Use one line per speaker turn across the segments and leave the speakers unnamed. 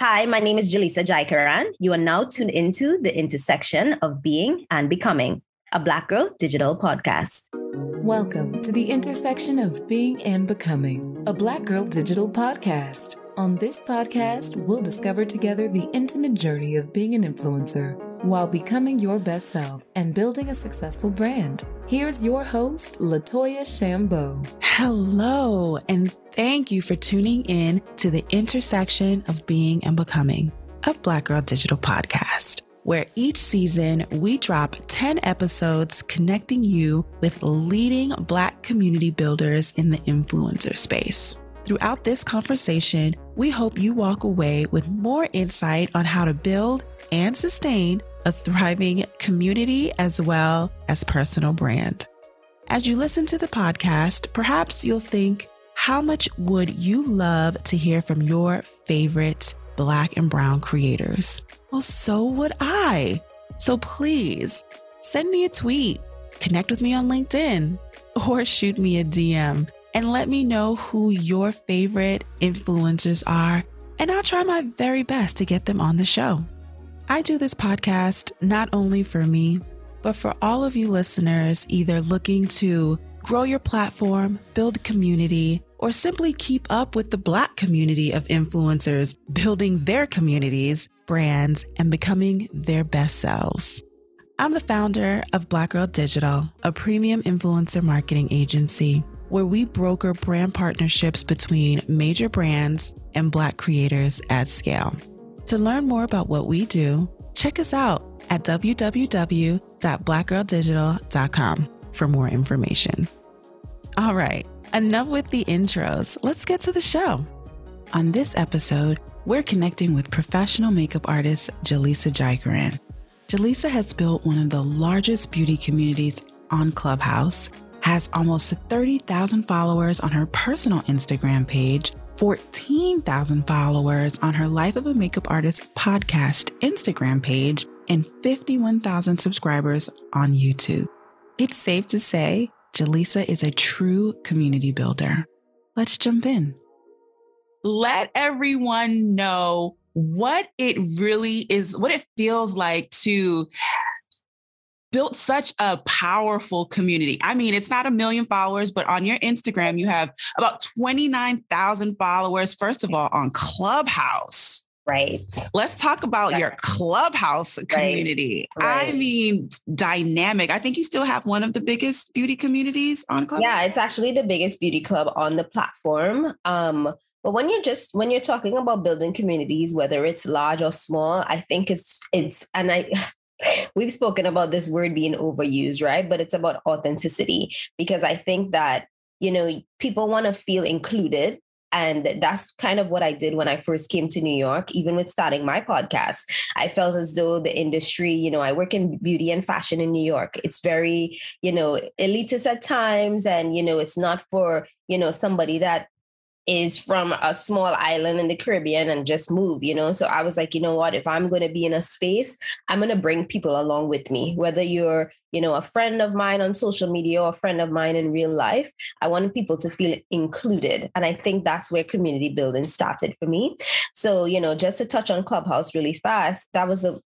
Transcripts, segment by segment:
Hi, my name is Jaleesa Jaikaran. You are now tuned into the intersection of being and becoming, a Black Girl Digital podcast.
Welcome to the intersection of being and becoming, a Black Girl Digital podcast. On this podcast, we'll discover together the intimate journey of being an influencer while becoming your best self and building a successful brand. Here's your host, Latoya Shambo.
Hello, and thank you for tuning in to the intersection of being and becoming, a Black Girl Digital podcast, where each season we drop 10 episodes connecting you with leading Black community builders in the influencer space. Throughout this conversation, we hope you walk away with more insight on how to build and sustain a thriving community as well as personal brand. As you listen to the podcast, perhaps you'll think, how much would you love to hear from your favorite Black and Brown creators? Well, so would I. So please send me a tweet, connect with me on LinkedIn, or shoot me a DM and let me know who your favorite influencers are, and I'll try my very best to get them on the show. I do this podcast not only for me, but for all of you listeners either looking to grow your platform, build community, or simply keep up with the Black community of influencers building their communities, brands, and becoming their best selves. I'm the founder of Black Girl Digital, a premium influencer marketing agency where we broker brand partnerships between major brands and Black creators at scale. To learn more about what we do, check us out at www.blackgirldigital.com for more information. All right, enough with the intros. Let's get to the show. On this episode, we're connecting with professional makeup artist Jaleesa Jaikaran. Jaleesa has built one of the largest beauty communities on Clubhouse, has almost 30,000 followers on her personal Instagram page, 14,000 followers on her Life of a Makeup Artist podcast Instagram page, and 51,000 subscribers on YouTube. It's safe to say Jaleesa is a true community builder. Let's jump in. Let everyone know what it really is, what it feels like to built such a powerful community. I mean, it's not a million followers, but on your Instagram, you have about 29,000 followers, first of all, on Clubhouse.
Right.
Let's talk about your Clubhouse community. Right. I mean, dynamic. I think you still have one of the biggest beauty communities on Clubhouse.
Yeah, it's actually the biggest beauty club on the platform. Um, but when you're just when you're talking about building communities, whether it's large or small, I think it's it's and I we've spoken about this word being overused, right? But it's about authenticity because I think that, you know, people want to feel included. And that's kind of what I did when I first came to New York, even with starting my podcast. I felt as though the industry, you know, I work in beauty and fashion in New York. It's very, you know, elitist at times. And, you know, it's not for, you know, somebody that is from a small island in the Caribbean and just move, you know? So I was like, you know what? If I'm going to be in a space, I'm going to bring people along with me, whether you're, you know, a friend of mine on social media or a friend of mine in real life. I wanted people to feel included. And I think that's where community building started for me. So, you know, just to touch on Clubhouse really fast, that was a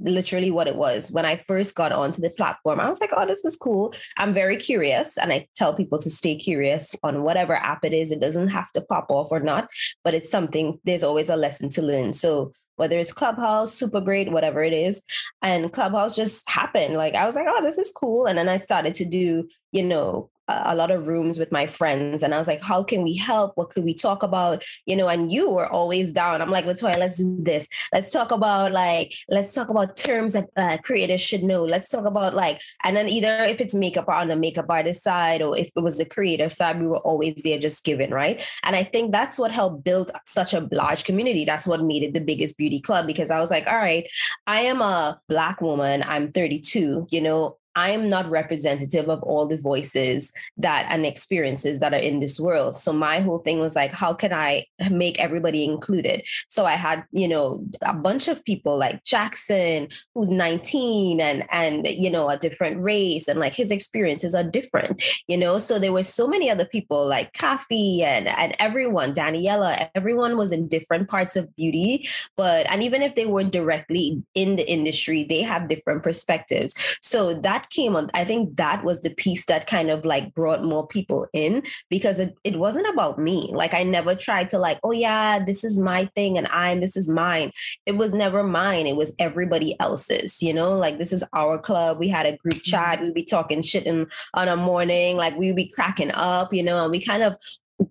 literally what it was when I first got onto the platform. I was like, oh, this is cool. I'm very curious. And I tell people to stay curious on whatever app it is. It doesn't have to pop off or not, but it's something, there's always a lesson to learn. So whether it's Clubhouse, super great, whatever it is. And Clubhouse just happened. Like I was like, oh, this is cool. And then I started to do, you know, a lot of rooms with my friends and I was like, how can we help? What could we talk about? You know, and you were always down. I'm like, Latoya, let's do this. Let's talk about like, let's talk about terms that uh, creators should know. Let's talk about like, and then either if it's makeup on the makeup artist side or if it was the creator side, we were always there just giving, right? And I think that's what helped build such a large community. That's what made it the biggest beauty club because I was like, all right, I am a black woman. I'm 32, you know, I am not representative of all the voices that and experiences that are in this world. So my whole thing was like, how can I make everybody included? So I had, you know, a bunch of people like Jackson, who's 19 and and you know, a different race and like his experiences are different, you know. So there were so many other people like Kathy and and everyone, Daniela, everyone was in different parts of beauty, but and even if they were directly in the industry, they have different perspectives. So that came on, I think that was the piece that kind of like brought more people in because it, it wasn't about me. Like I never tried to like, oh yeah, this is my thing and I'm this is mine. It was never mine. It was everybody else's, you know, like this is our club. We had a group chat. Mm-hmm. We'd be talking shit in on a morning, like we'd be cracking up, you know, and we kind of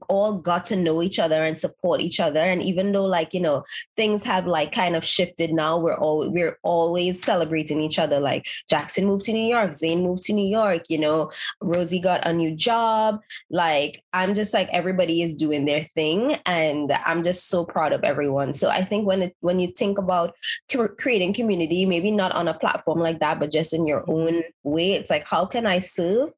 all got to know each other and support each other. And even though like you know things have like kind of shifted now we're all we're always celebrating each other. Like jackson moved to new york zane moved to new york you know rosie got a new job. Like i'm just like everybody is doing their thing and i'm just so proud of everyone. So i think when it when you think about creating community maybe not on a platform like that but just in your own way it's like how can i serve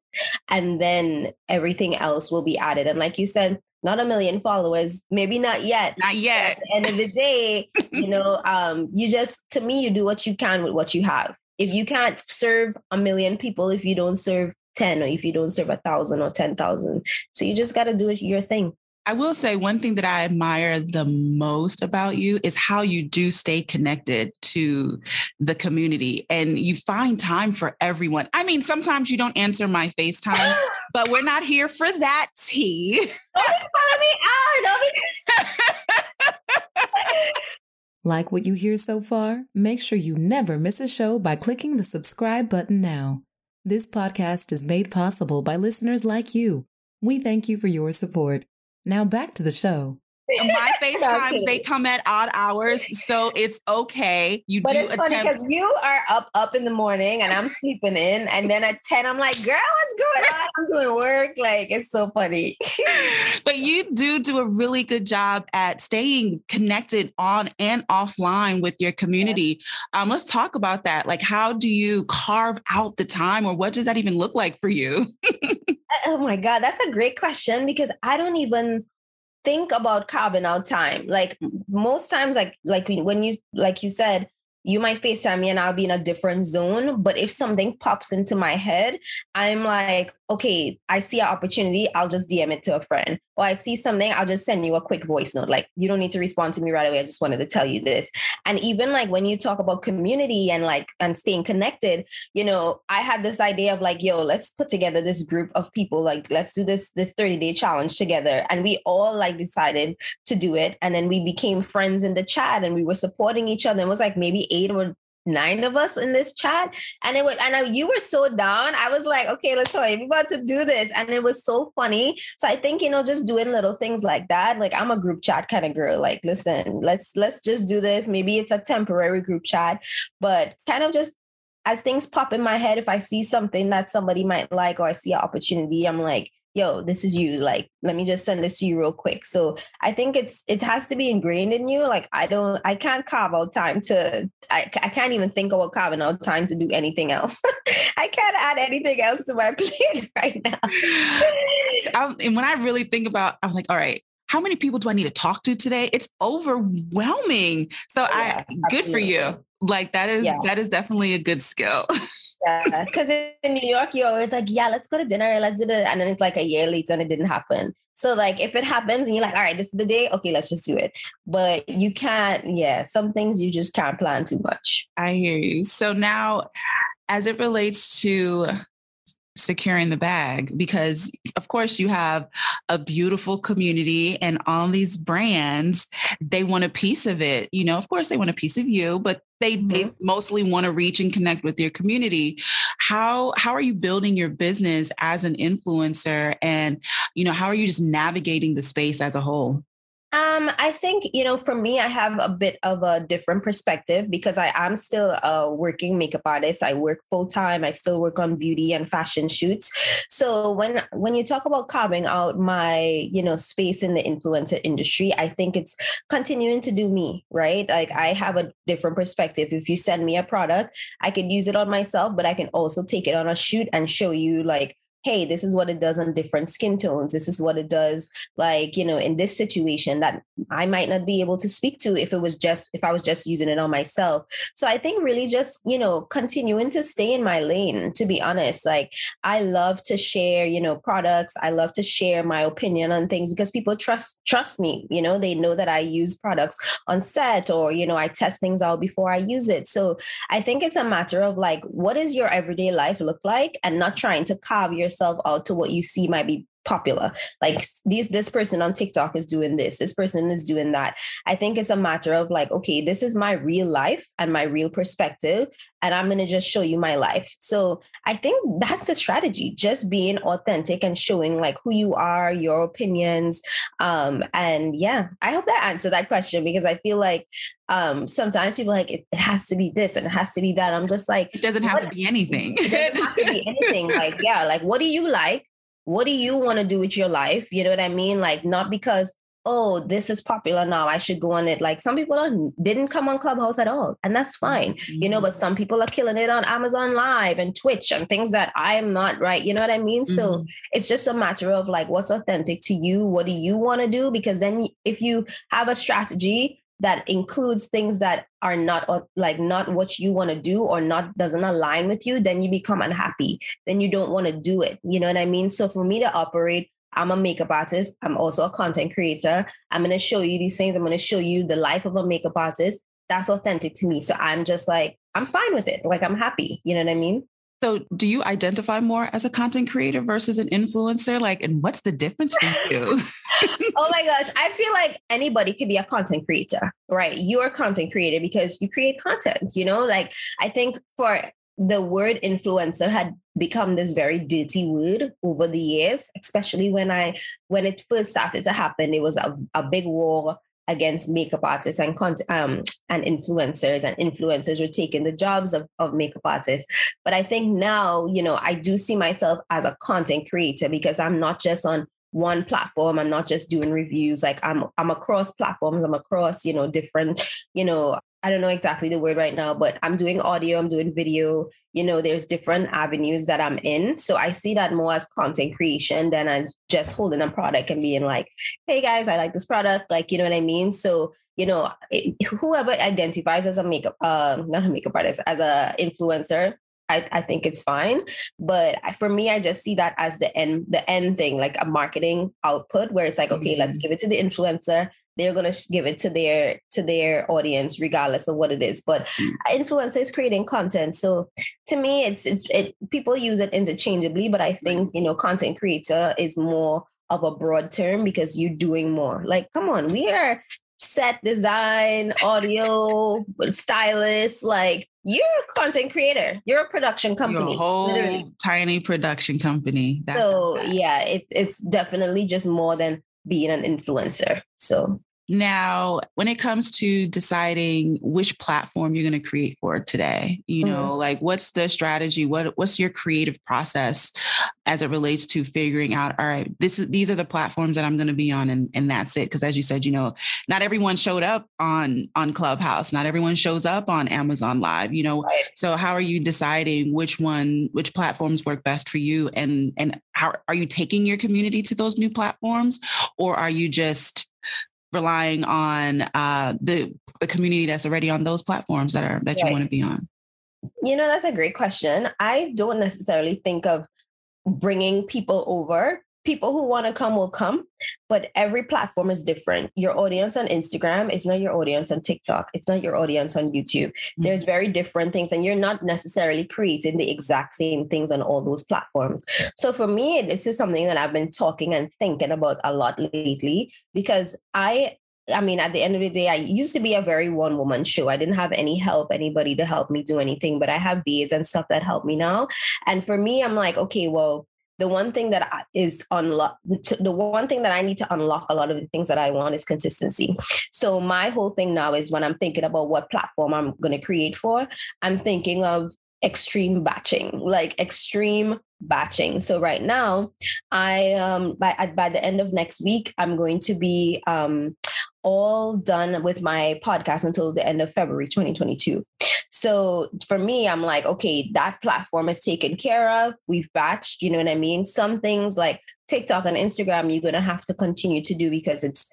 and then everything else will be added. And like you said, not a million followers, maybe not yet.
Not yet.
At the end of the day, you know, um, you just to me, you do what you can with what you have. If you can't serve a million people, if you don't serve 10 or if you don't serve a thousand or 10,000. So you just got to do your thing.
I will say one thing that I admire the most about you is how you do stay connected to the community and you find time for everyone. I mean, sometimes you don't answer my FaceTime, but we're not here for that tea.
like what you hear so far? Make sure you never miss a show by clicking the subscribe button now. This podcast is made possible by listeners like you. We thank you for your support. Now back to the show.
My FaceTimes, they come at odd hours, so it's okay. You
but
do
it's attempt- funny because you are up up in the morning and I'm sleeping in, and then at 10, I'm like, girl, what's going on? I'm doing work. Like, it's so funny.
but you do do a really good job at staying connected on and offline with your community. Yeah. Um, let's talk about that. Like, how do you carve out the time, or what does that even look like for you?
oh my God, that's a great question because I don't even think about carving out time. Like most times, like like when you like you said, you might FaceTime me and I'll be in a different zone. But if something pops into my head, I'm like, okay, I see an opportunity, I'll just DM it to a friend. Or I see something, I'll just send you a quick voice note. Like, you don't need to respond to me right away. I just wanted to tell you this. And even like when you talk about community and like and staying connected, you know, I had this idea of like, yo, let's put together this group of people, like let's do this this 30-day challenge together. And we all like decided to do it. And then we became friends in the chat and we were supporting each other. It was like maybe eight or nine of us in this chat and it was and i you were so down. I was like okay let's go we're about to do this and it was so funny. So i think you know just doing little things like that like i'm a group chat kind of girl like listen let's let's just do this. Maybe it's a temporary group chat but kind of just as things pop in my head if i see something that somebody might like or i see an opportunity i'm like yo, this is you. Like, let me just send this to you real quick. So I think it's it has to be ingrained in you. Like, I don't, I can't carve out time to, I, I can't even think about carving out time to do anything else. I can't add anything else to my plate right now.
I, and when I really think about, I was like, all right, how many people do I need to talk to today? It's overwhelming. So yeah, I good for you. Like that is yeah. that is definitely a good skill.
yeah, because in New York, you're always like, yeah, let's go to dinner, let's do it, and then it's like a year later and it didn't happen. So like, if it happens and you're like, all right, this is the day, okay, let's just do it. But you can't, yeah, some things you just can't plan too much.
I hear you. So now, as it relates to securing the bag because of course you have a beautiful community and all these brands they want a piece of it you know of course they want a piece of you but they, mm-hmm. they mostly want to reach and connect with your community. How how are you building your business as an influencer? And you know how are you just navigating the space as a whole
Um, I think, you know, for me, I have a bit of a different perspective because I am still a working makeup artist. I work full time. I still work on beauty and fashion shoots. So when when you talk about carving out my, you know, space in the influencer industry, I think it's continuing to do me, right? Like I have a different perspective. If you send me a product, I can use it on myself, but I can also take it on a shoot and show you like hey, this is what it does on different skin tones. This is what it does, like, you know, in this situation that I might not be able to speak to if it was just, if I was just using it on myself. So I think really just, you know, continuing to stay in my lane, to be honest. Like, I love to share, you know, products. I love to share my opinion on things because people trust, trust me, you know, they know that I use products on set or, you know, I test things out before I use it. So I think it's a matter of like, what does your everyday life look like and not trying to carve your yourself out to what you see might be popular. Like these this person on TikTok is doing this, this person is doing that. I think it's a matter of like, okay, this is my real life and my real perspective, and I'm gonna just show you my life. So I think that's the strategy, just being authentic and showing like who you are, your opinions. Um, and yeah, I hope that answered that question because I feel like um sometimes people like it, it has to be this and it has to be that. I'm just like
it doesn't have what? to be anything.
it doesn't have to be anything. like, yeah, like what do you like? What do you want to do with your life? You know what I mean? Like, not because, oh, this is popular now, I should go on it. Like, some people didn't come on Clubhouse at all, and that's fine, mm-hmm. you know, but some people are killing it on Amazon Live and Twitch and things that I am not, right? You know what I mean? Mm-hmm. So it's just a matter of like, what's authentic to you? What do you want to do? Because then if you have a strategy, that includes things that are not uh, like not what you want to do or not doesn't align with you then you become unhappy. Then you don't want to do it you know what i mean? So for me to operate i'm a makeup artist i'm also a content creator. I'm going to show you these things i'm going to show you the life of a makeup artist. That's authentic to me so i'm just like i'm fine with it like i'm happy you know what i mean
so, do you identify more as a content creator versus an influencer? Like, and what's the difference for you?
oh my gosh. I feel like anybody could be a content creator, right? You're a content creator because you create content, you know? Like, I think for the word influencer had become this very dirty word over the years, especially when I when it first started to happen. It was a, a big war against makeup artists and um, and influencers and influencers were taking the jobs of, of makeup artists. But i think now you know i do see myself as a content creator because i'm not just on one platform. I'm not just doing reviews. Like i'm i'm across platforms. I'm across you know different you know I don't know exactly the word right now, but I'm doing audio, I'm doing video. You know, there's different avenues that I'm in. So I see that more as content creation than as just holding a product and being like, hey guys, I like this product. Like, you know what I mean? So, you know, it, whoever identifies as a makeup, uh, not a makeup artist, as a influencer, I, I, think it's fine. But for me, I just see that as the end, the end thing, like a marketing output where it's like, okay, mm-hmm. let's give it to the influencer they're going to give it to their to their audience regardless of what it is. But mm. influencer is creating content so to me it's it's it people use it interchangeably but i think you know content creator is more of a broad term because you're doing more. Like come on we are set design audio stylist like you're a content creator. You're a production company
Your whole literally. tiny production company.
That's so yeah it, it's definitely just more than being an influencer. So
now, when it comes to deciding which platform you're going to create for today, you know, mm-hmm. like what's the strategy? What what's your creative process as it relates to figuring out, all right, this is these are the platforms that I'm going to be on and, and that's it. Because as you said, you know, not everyone showed up on on Clubhouse, not everyone shows up on Amazon Live, you know. Right. So how are you deciding which one, which platforms work best for you? And and how are you taking your community to those new platforms? Or are you just relying on uh, the the community that's already on those platforms that are that right. you want to be on?
You know, that's a great question. I don't necessarily think of bringing people over people who want to come will come, but every platform is different. Your audience on Instagram is not your audience on TikTok. It's not your audience on YouTube. Mm-hmm. There's very different things, and you're not necessarily creating the exact same things on all those platforms. So for me, this is something that I've been talking and thinking about a lot lately because I I mean, at the end of the day, I used to be a very one woman show. I didn't have any help, anybody to help me do anything, but I have VAs and stuff that help me now. And for me, I'm like, okay, well, the one thing that is unlock the one thing that I need to unlock a lot of the things that I want is consistency. So my whole thing now is when I'm thinking about what platform I'm going to create for, I'm thinking of extreme batching, like extreme batching. So right now, I um by by the end of next week, I'm going to be um all done with my podcast until the end of February 2022. So for me, I'm like, okay, that platform is taken care of. We've batched, you know what I mean? Some things like TikTok and Instagram, you're going to have to continue to do because it's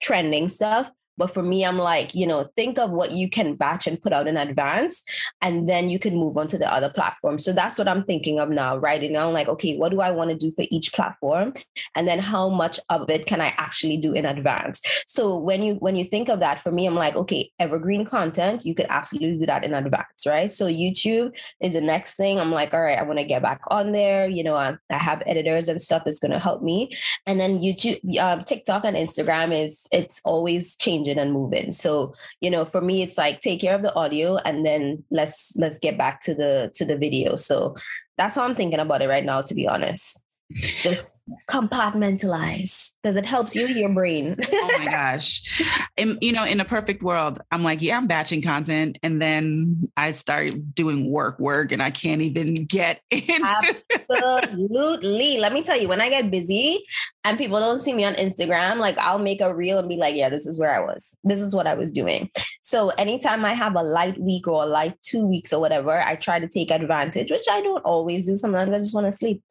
trending stuff. But for me, I'm like, you know, think of what you can batch and put out in advance, and then you can move on to the other platform. So that's what I'm thinking of now, writing down like, okay, what do I want to do for each platform? And then how much of it can I actually do in advance? So when you when you think of that, for me, I'm like, okay, evergreen content, you could absolutely do that in advance, right? So YouTube is the next thing. I'm like, all right, I want to get back on there. You know, I, I have editors and stuff that's going to help me. And then YouTube, um, TikTok and Instagram is it's always changing changing and in. So, you know, for me, it's like take care of the audio and then let's let's get back to the to the video. So that's how I'm thinking about it right now, to be honest just compartmentalize because it helps you your brain.
oh my gosh. And, you know, in a perfect world, I'm like, yeah, I'm batching content. And then I start doing work, work, and I can't even get into
Absolutely. Let me tell you, when I get busy and people don't see me on Instagram, like I'll make a reel and be like, yeah, this is where I was. This is what I was doing. So anytime I have a light week or a light two weeks or whatever, I try to take advantage, which I don't always do. Sometimes I just want to sleep.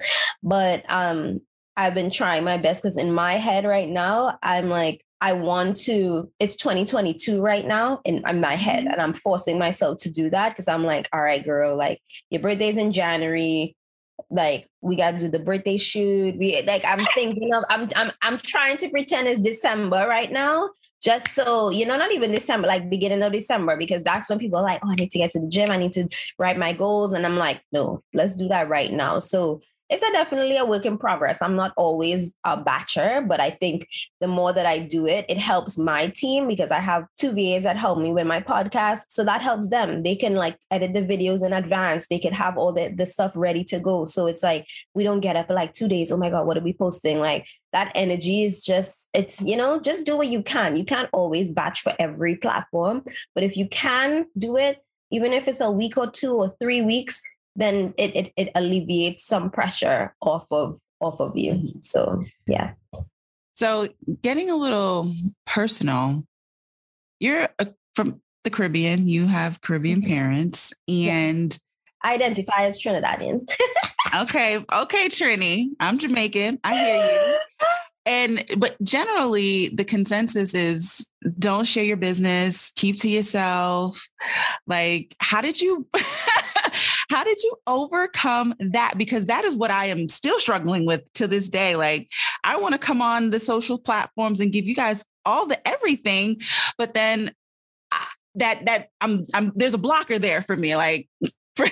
But um, I've been trying my best because in my head right now, I'm like, I want to, it's 2022 right now in, in my head. Mm-hmm. And I'm forcing myself to do that because I'm like, all right, girl, like your birthday's in January. Like we gotta do the birthday shoot. We like I'm thinking of I'm I'm I'm trying to pretend it's December right now. Just so you know, not even December, like beginning of December, because that's when people are like, oh, I need to get to the gym, I need to write my goals. And I'm like, no, let's do that right now. So it's a definitely a work in progress. I'm not always a batcher, but I think the more that I do it, it helps my team because I have two VAs that help me with my podcast. So that helps them. They can like edit the videos in advance. They can have all the, the stuff ready to go. So it's like we don't get up like two days. Oh my God, what are we posting? Like that energy is just, it's, you know, just do what you can. You can't always batch for every platform. But if you can do it, even if it's a week or two or three weeks, then it, it, it alleviates some pressure off of off of you. Mm-hmm. So yeah.
So getting a little personal, you're a, from the Caribbean. You have Caribbean mm-hmm. parents, and
I identify as Trinidadian.
okay, okay, Trini. I'm Jamaican. I hear you. And but generally the consensus is don't share your business, keep to yourself. Like how did you how did you overcome that because that is what I am still struggling with to this day. Like I want to come on the social platforms and give you guys all the everything, but then uh, that that I'm I'm there's a blocker there for me like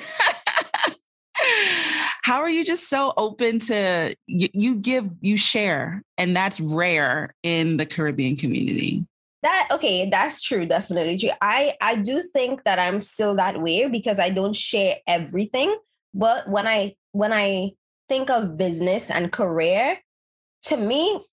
how are you just so open to you give you share and that's rare in the caribbean community
that okay that's true definitely true. I i do think that i'm still that way because i don't share everything but when i when i think of business and career to me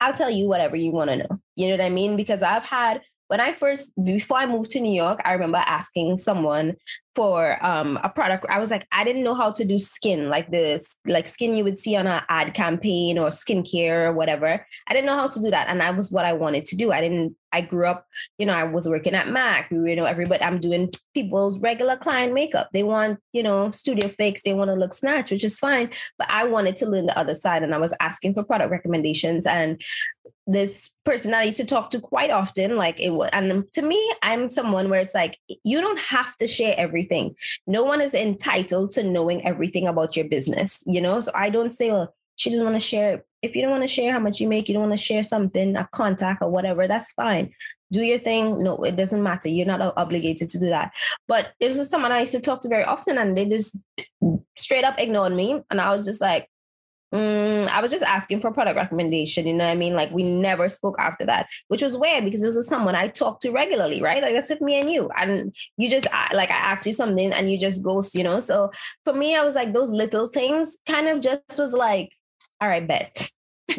i'll tell you whatever you want to know. You know what i mean? Because i've had when I first before I moved to New York, I remember asking someone for um, a product. I was like, I didn't know how to do skin, like the like skin you would see on an ad campaign or skincare or whatever. I didn't know how to do that, and that was what I wanted to do. I didn't. I grew up, you know, I was working at MAC. We were, you know, everybody. I'm doing people's regular client makeup. They want, you know, studio fix. They want to look snatch, which is fine. But I wanted to learn the other side, and I was asking for product recommendations. And this person that I used to talk to quite often, like it was, and to me, I'm someone where it's like, you don't have to share everything. No one is entitled to knowing everything about your business, you know? So I don't say, well, she doesn't want to share. If you don't want to share how much you make, you don't want to share something, a contact or whatever, that's fine. Do your thing. No, it doesn't matter. You're not obligated to do that. But there's someone I used to talk to very often and they just straight up ignored me. And I was just like, Mm, I was just asking for product recommendation. You know what I mean? Like we never spoke after that, which was weird because this was someone I talked to regularly, right? Like that's if me and you. And you just like I asked you something and you just ghost, you know? So for me, I was like, those little things kind of just was like, all right, bet.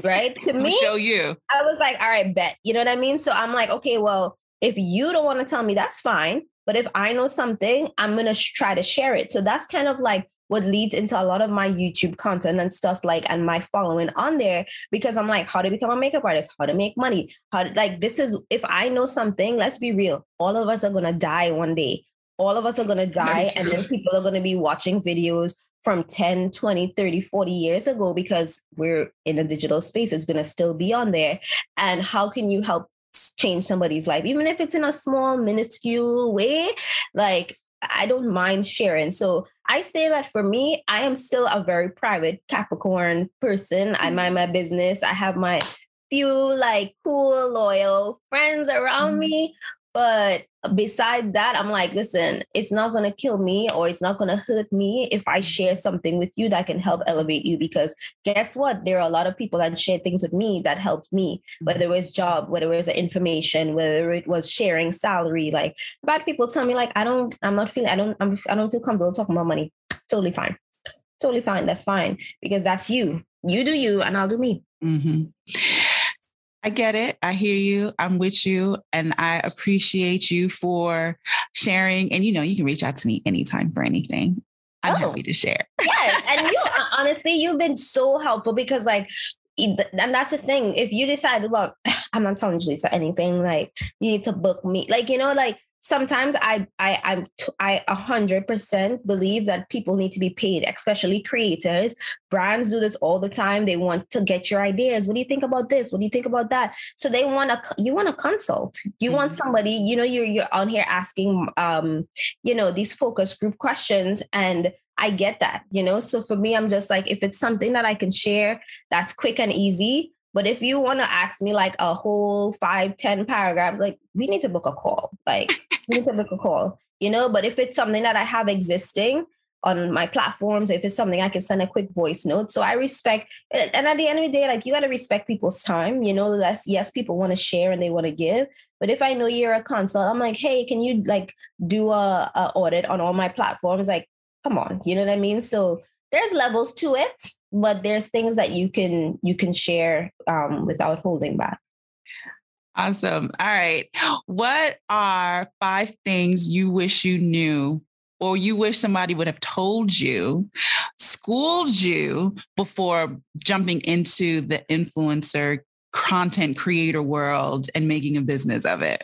Right. to me,
show you.
I was like, all right, bet. You know what I mean? So I'm like, okay, well, if you don't want to tell me, that's fine. But if I know something, I'm going to sh- try to share it. So that's kind of like what leads into a lot of my YouTube content and stuff like and my following on there because I'm like, how to become a makeup artist, how to make money, how to, like this is if I know something, let's be real, all of us are gonna die one day. All of us are gonna die, and then people are gonna be watching videos from 10, 20, 30, 40 years ago because we're in a digital space. It's gonna still be on there. And how can you help change somebody's life, even if it's in a small, minuscule way? Like I don't mind sharing. So I say that for me, I am still a very private Capricorn person. I mind my business. I have my few like cool, loyal friends around mm-hmm. me. But besides that, I'm like, listen, it's not going to kill me or it's not going to hurt me if I share something with you that can help elevate you. Because guess what? There are a lot of people that share things with me that helped me, whether it was job, whether it was information, whether it was sharing salary. Like, bad people tell me, like, I don't, I'm not feeling, I don't, I'm, I don't feel comfortable talking about money. Totally fine. Totally fine. That's fine because that's you. You do you, and I'll do me.
Mm-hmm. I get it. I hear you. I'm with you. And I appreciate you for sharing. And you know, you can reach out to me anytime for anything. I'm oh, happy to share.
yes. And you uh, honestly, you've been so helpful because like and that's the thing. If you decide, look, I'm not telling Lisa anything, like you need to book me, like you know, like sometimes I I I'm t- I a hundred percent believe that people need to be paid, especially creators. Brands do this all the time. They want to get your ideas. What do you think about this? What do you think about that? So they want to you want to consult. You mm-hmm. want somebody. You know, you're you're on here asking, um, you know, these focus group questions and. I get that, you know. So for me, I'm just like, if it's something that I can share that's quick and easy, but if you want to ask me like a whole five, ten paragraph, like we need to book a call. Like need to book a call, you know. But if it's something that I have existing on my platforms, if it's something I can send a quick voice note. So I respect and at the end of the day, like you got to respect people's time, you know, less yes, people want to share and they want to give. But if I know you're a consult, I'm like, hey, can you like do a, a audit on all my platforms? Like, come on, you know what I mean? So there's levels to it, but there's things that you can you can share um, without holding back.
Awesome. All right. What are five things you wish you knew or you wish somebody would have told you, schooled you before jumping into the influencer content creator world and making a business of it?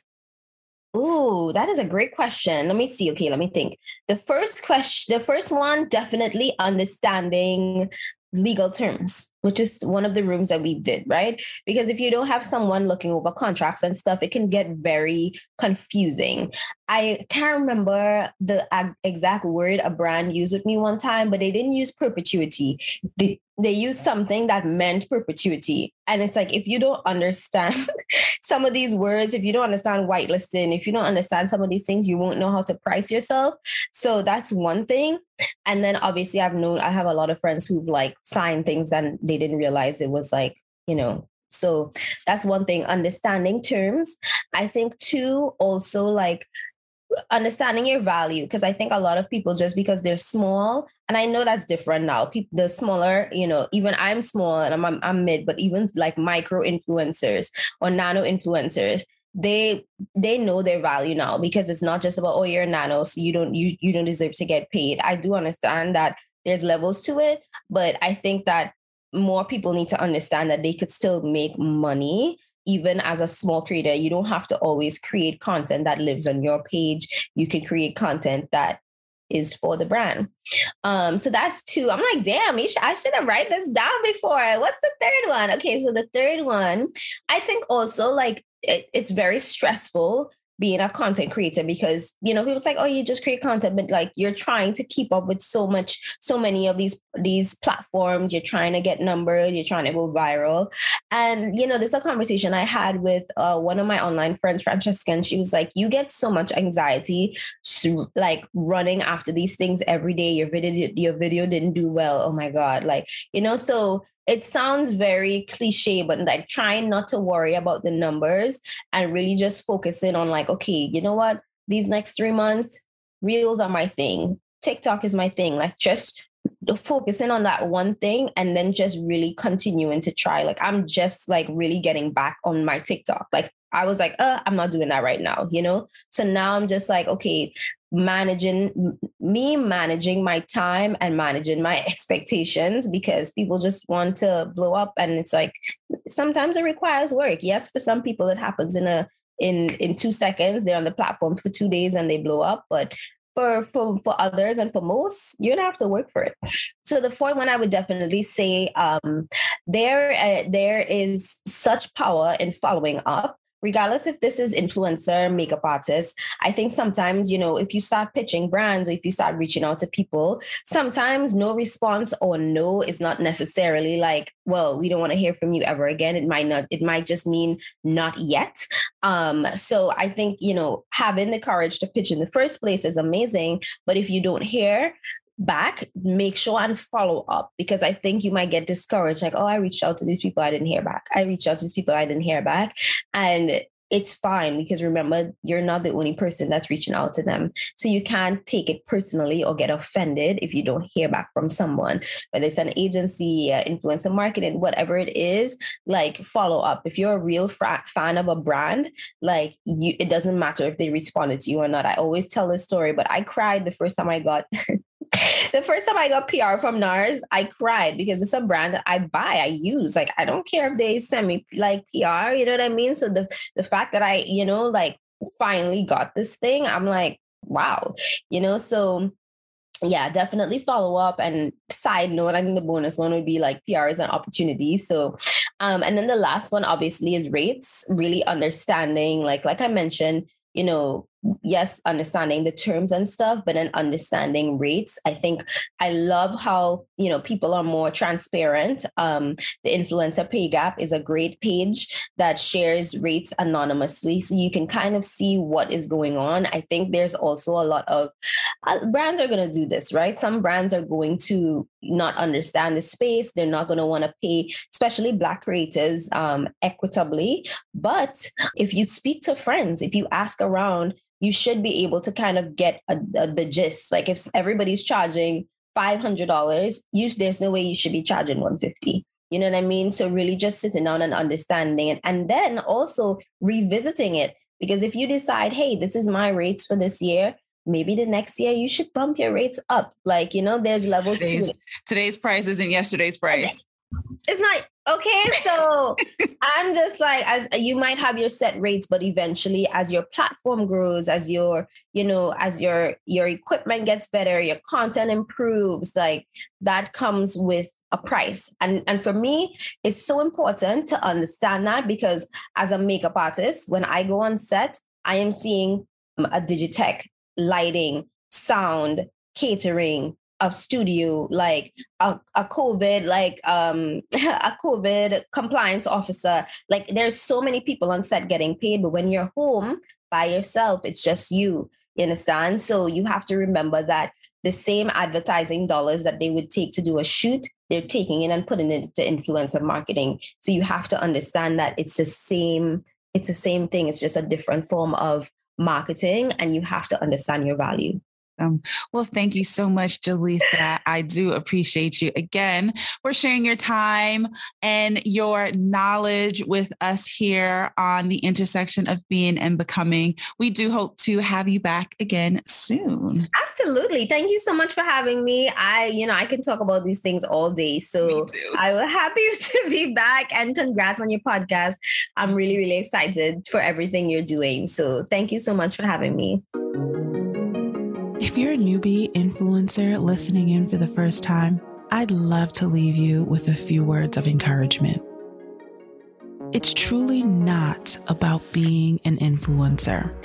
Oh, that is a great question. Let me see. Okay, let me think. The first question, the first one, definitely understanding legal terms, which is one of the rooms that we did, right? Because if you don't have someone looking over contracts and stuff, it can get very confusing. I can't remember the exact word a brand used with me one time, but they didn't use perpetuity. They, they use something that meant perpetuity. And it's like, if you don't understand some of these words, if you don't understand whitelisting, if you don't understand some of these things, you won't know how to price yourself. So that's one thing. And then obviously, I've known, I have a lot of friends who've like signed things and they didn't realize it was like, you know, so that's one thing, understanding terms. I think, two, also like understanding your value because i think a lot of people just because they're small and i know that's different now people the smaller you know even i'm small and I'm, I'm, I'm mid but even like micro influencers or nano influencers they they know their value now because it's not just about oh you're a nano so you don't you you don't deserve to get paid. I do understand that there's levels to it but i think that more people need to understand that they could still make money even as a small creator, you don't have to always create content that lives on your page. You can create content that is for the brand. Um, so that's two. I'm like, damn, should, I should have write this down before. What's the third one? Okay, so the third one, I think also like it, it's very stressful being a content creator because you know people's like oh you just create content but like you're trying to keep up with so much so many of these these platforms. You're trying to get numbers. You're trying to go viral. And you know there's a conversation i had with uh, one of my online friends francesca and she was like you get so much anxiety like running after these things every day. Your video your video didn't do well. Oh my god. Like you know so it sounds very cliche, but like trying not to worry about the numbers and really just focusing on like, okay, you know what? These next three months, reels are my thing. TikTok is my thing. Like just focusing on that one thing and then just really continuing to try. Like I'm just like really getting back on my TikTok. Like I was like, uh, I'm not doing that right now, you know? So now I'm just like, okay, managing me managing my time and managing my expectations because people just want to blow up and it's like sometimes it requires work yes for some people it happens in a in in two seconds they're on the platform for two days and they blow up but for for for others and for most you're gonna have to work for it so the fourth one i would definitely say um there uh, there is such power in following up regardless if this is influencer, makeup artist, I think sometimes, you know, if you start pitching brands or if you start reaching out to people, sometimes no response or no is not necessarily like, well, we don't want to hear from you ever again. It might not, it might just mean not yet. Um, so I think, you know, having the courage to pitch in the first place is amazing. But if you don't hear, back, make sure and follow up because I think you might get discouraged. Like, oh, I reached out to these people, I didn't hear back. I reached out to these people, I didn't hear back. And it's fine because remember, you're not the only person that's reaching out to them. So you can't take it personally or get offended if you don't hear back from someone, whether it's an agency, uh, influencer marketing, whatever it is, like follow up. If you're a real fan of a brand, like you, it doesn't matter if they responded to you or not. I always tell this story, but I cried the first time I got the first time I got PR from NARS, I cried because it's a brand that I buy, I use. Like I don't care if they send me like PR, you know what I mean? So the the fact that I, you know, like finally got this thing, I'm like, wow, you know, so yeah, definitely follow up. And side note, I think the bonus one would be like PRs and opportunities. So, um, and then the last one obviously is rates, really understanding, like, like I mentioned, you know, yes, understanding the terms and stuff, but then understanding rates. I think I love how, you know, people are more transparent. Um, the influencer pay gap is a great page that shares rates anonymously. So you can kind of see what is going on. I think there's also a lot of uh, brands are going to do this, right? Some brands are going to not understand the space. They're not going to want to pay, especially Black creators, um, equitably. But if you speak to friends, if you ask around, you should be able to kind of get a, a, the gist. Like if everybody's charging $500, you, there's no way you should be charging 150 you know what I mean? So really just sitting down and understanding it and then also revisiting it. Because if you decide, hey, this is my rates for this year, maybe the next year you should bump your rates up. Like, you know, there's levels
today's,
to it.
Today's price isn't yesterday's price.
It's not okay. So I'm just like, as you might have your set rates, but eventually, as your platform grows, as your, you know, as your your equipment gets better, your content improves, like that comes with a price. And and for me, it's so important to understand that because as a makeup artist, when I go on set, I am seeing um, a digitech, lighting, sound, catering, a studio, like a, a COVID, like um, a COVID compliance officer. Like there's so many people on set getting paid, but when you're home by yourself, it's just you. You understand? So you have to remember that the same advertising dollars that they would take to do a shoot, they're taking it and putting it into influencer marketing. So you have to understand that it's the same, it's the same thing. It's just a different form of marketing and you have to understand your value.
Um, well, thank you so much, Jaleesa. I do appreciate you again for sharing your time and your knowledge with us here on the intersection of being and becoming. We do hope to have you back again soon.
Absolutely. Thank you so much for having me. I, you know, I can talk about these things all day. So I was happy to be back and congrats on your podcast. I'm really, really excited for everything you're doing. So thank you so much for having me.
If you're a newbie influencer listening in for the first time, I'd love to leave you with a few words of encouragement. It's truly not about being an influencer.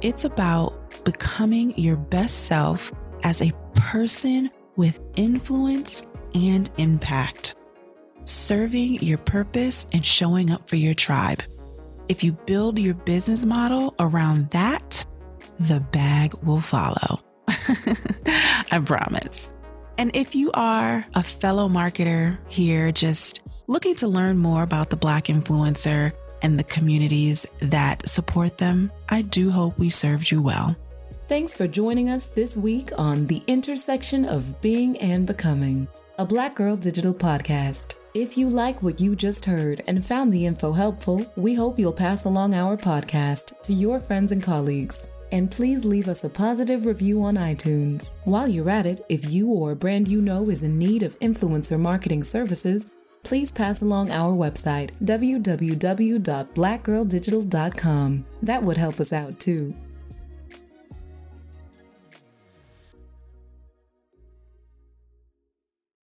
It's about becoming your best self as a person with influence and impact, serving your purpose and showing up for your tribe. If you build your business model around that, the bag will follow. I promise.
And if you are a fellow marketer here, just looking to learn more about the Black influencer and the communities that support them, I do hope we served you well.
Thanks for joining us this week on The Intersection of Being and Becoming, a Black Girl Digital podcast. If you like what you just heard and found the info helpful, we hope you'll pass along our podcast to your friends and colleagues. And please leave us a positive review on iTunes. While you're at it, if you or a brand you know is in need of influencer marketing services, please pass along our website, www.blackgirldigital.com. That would help us out too.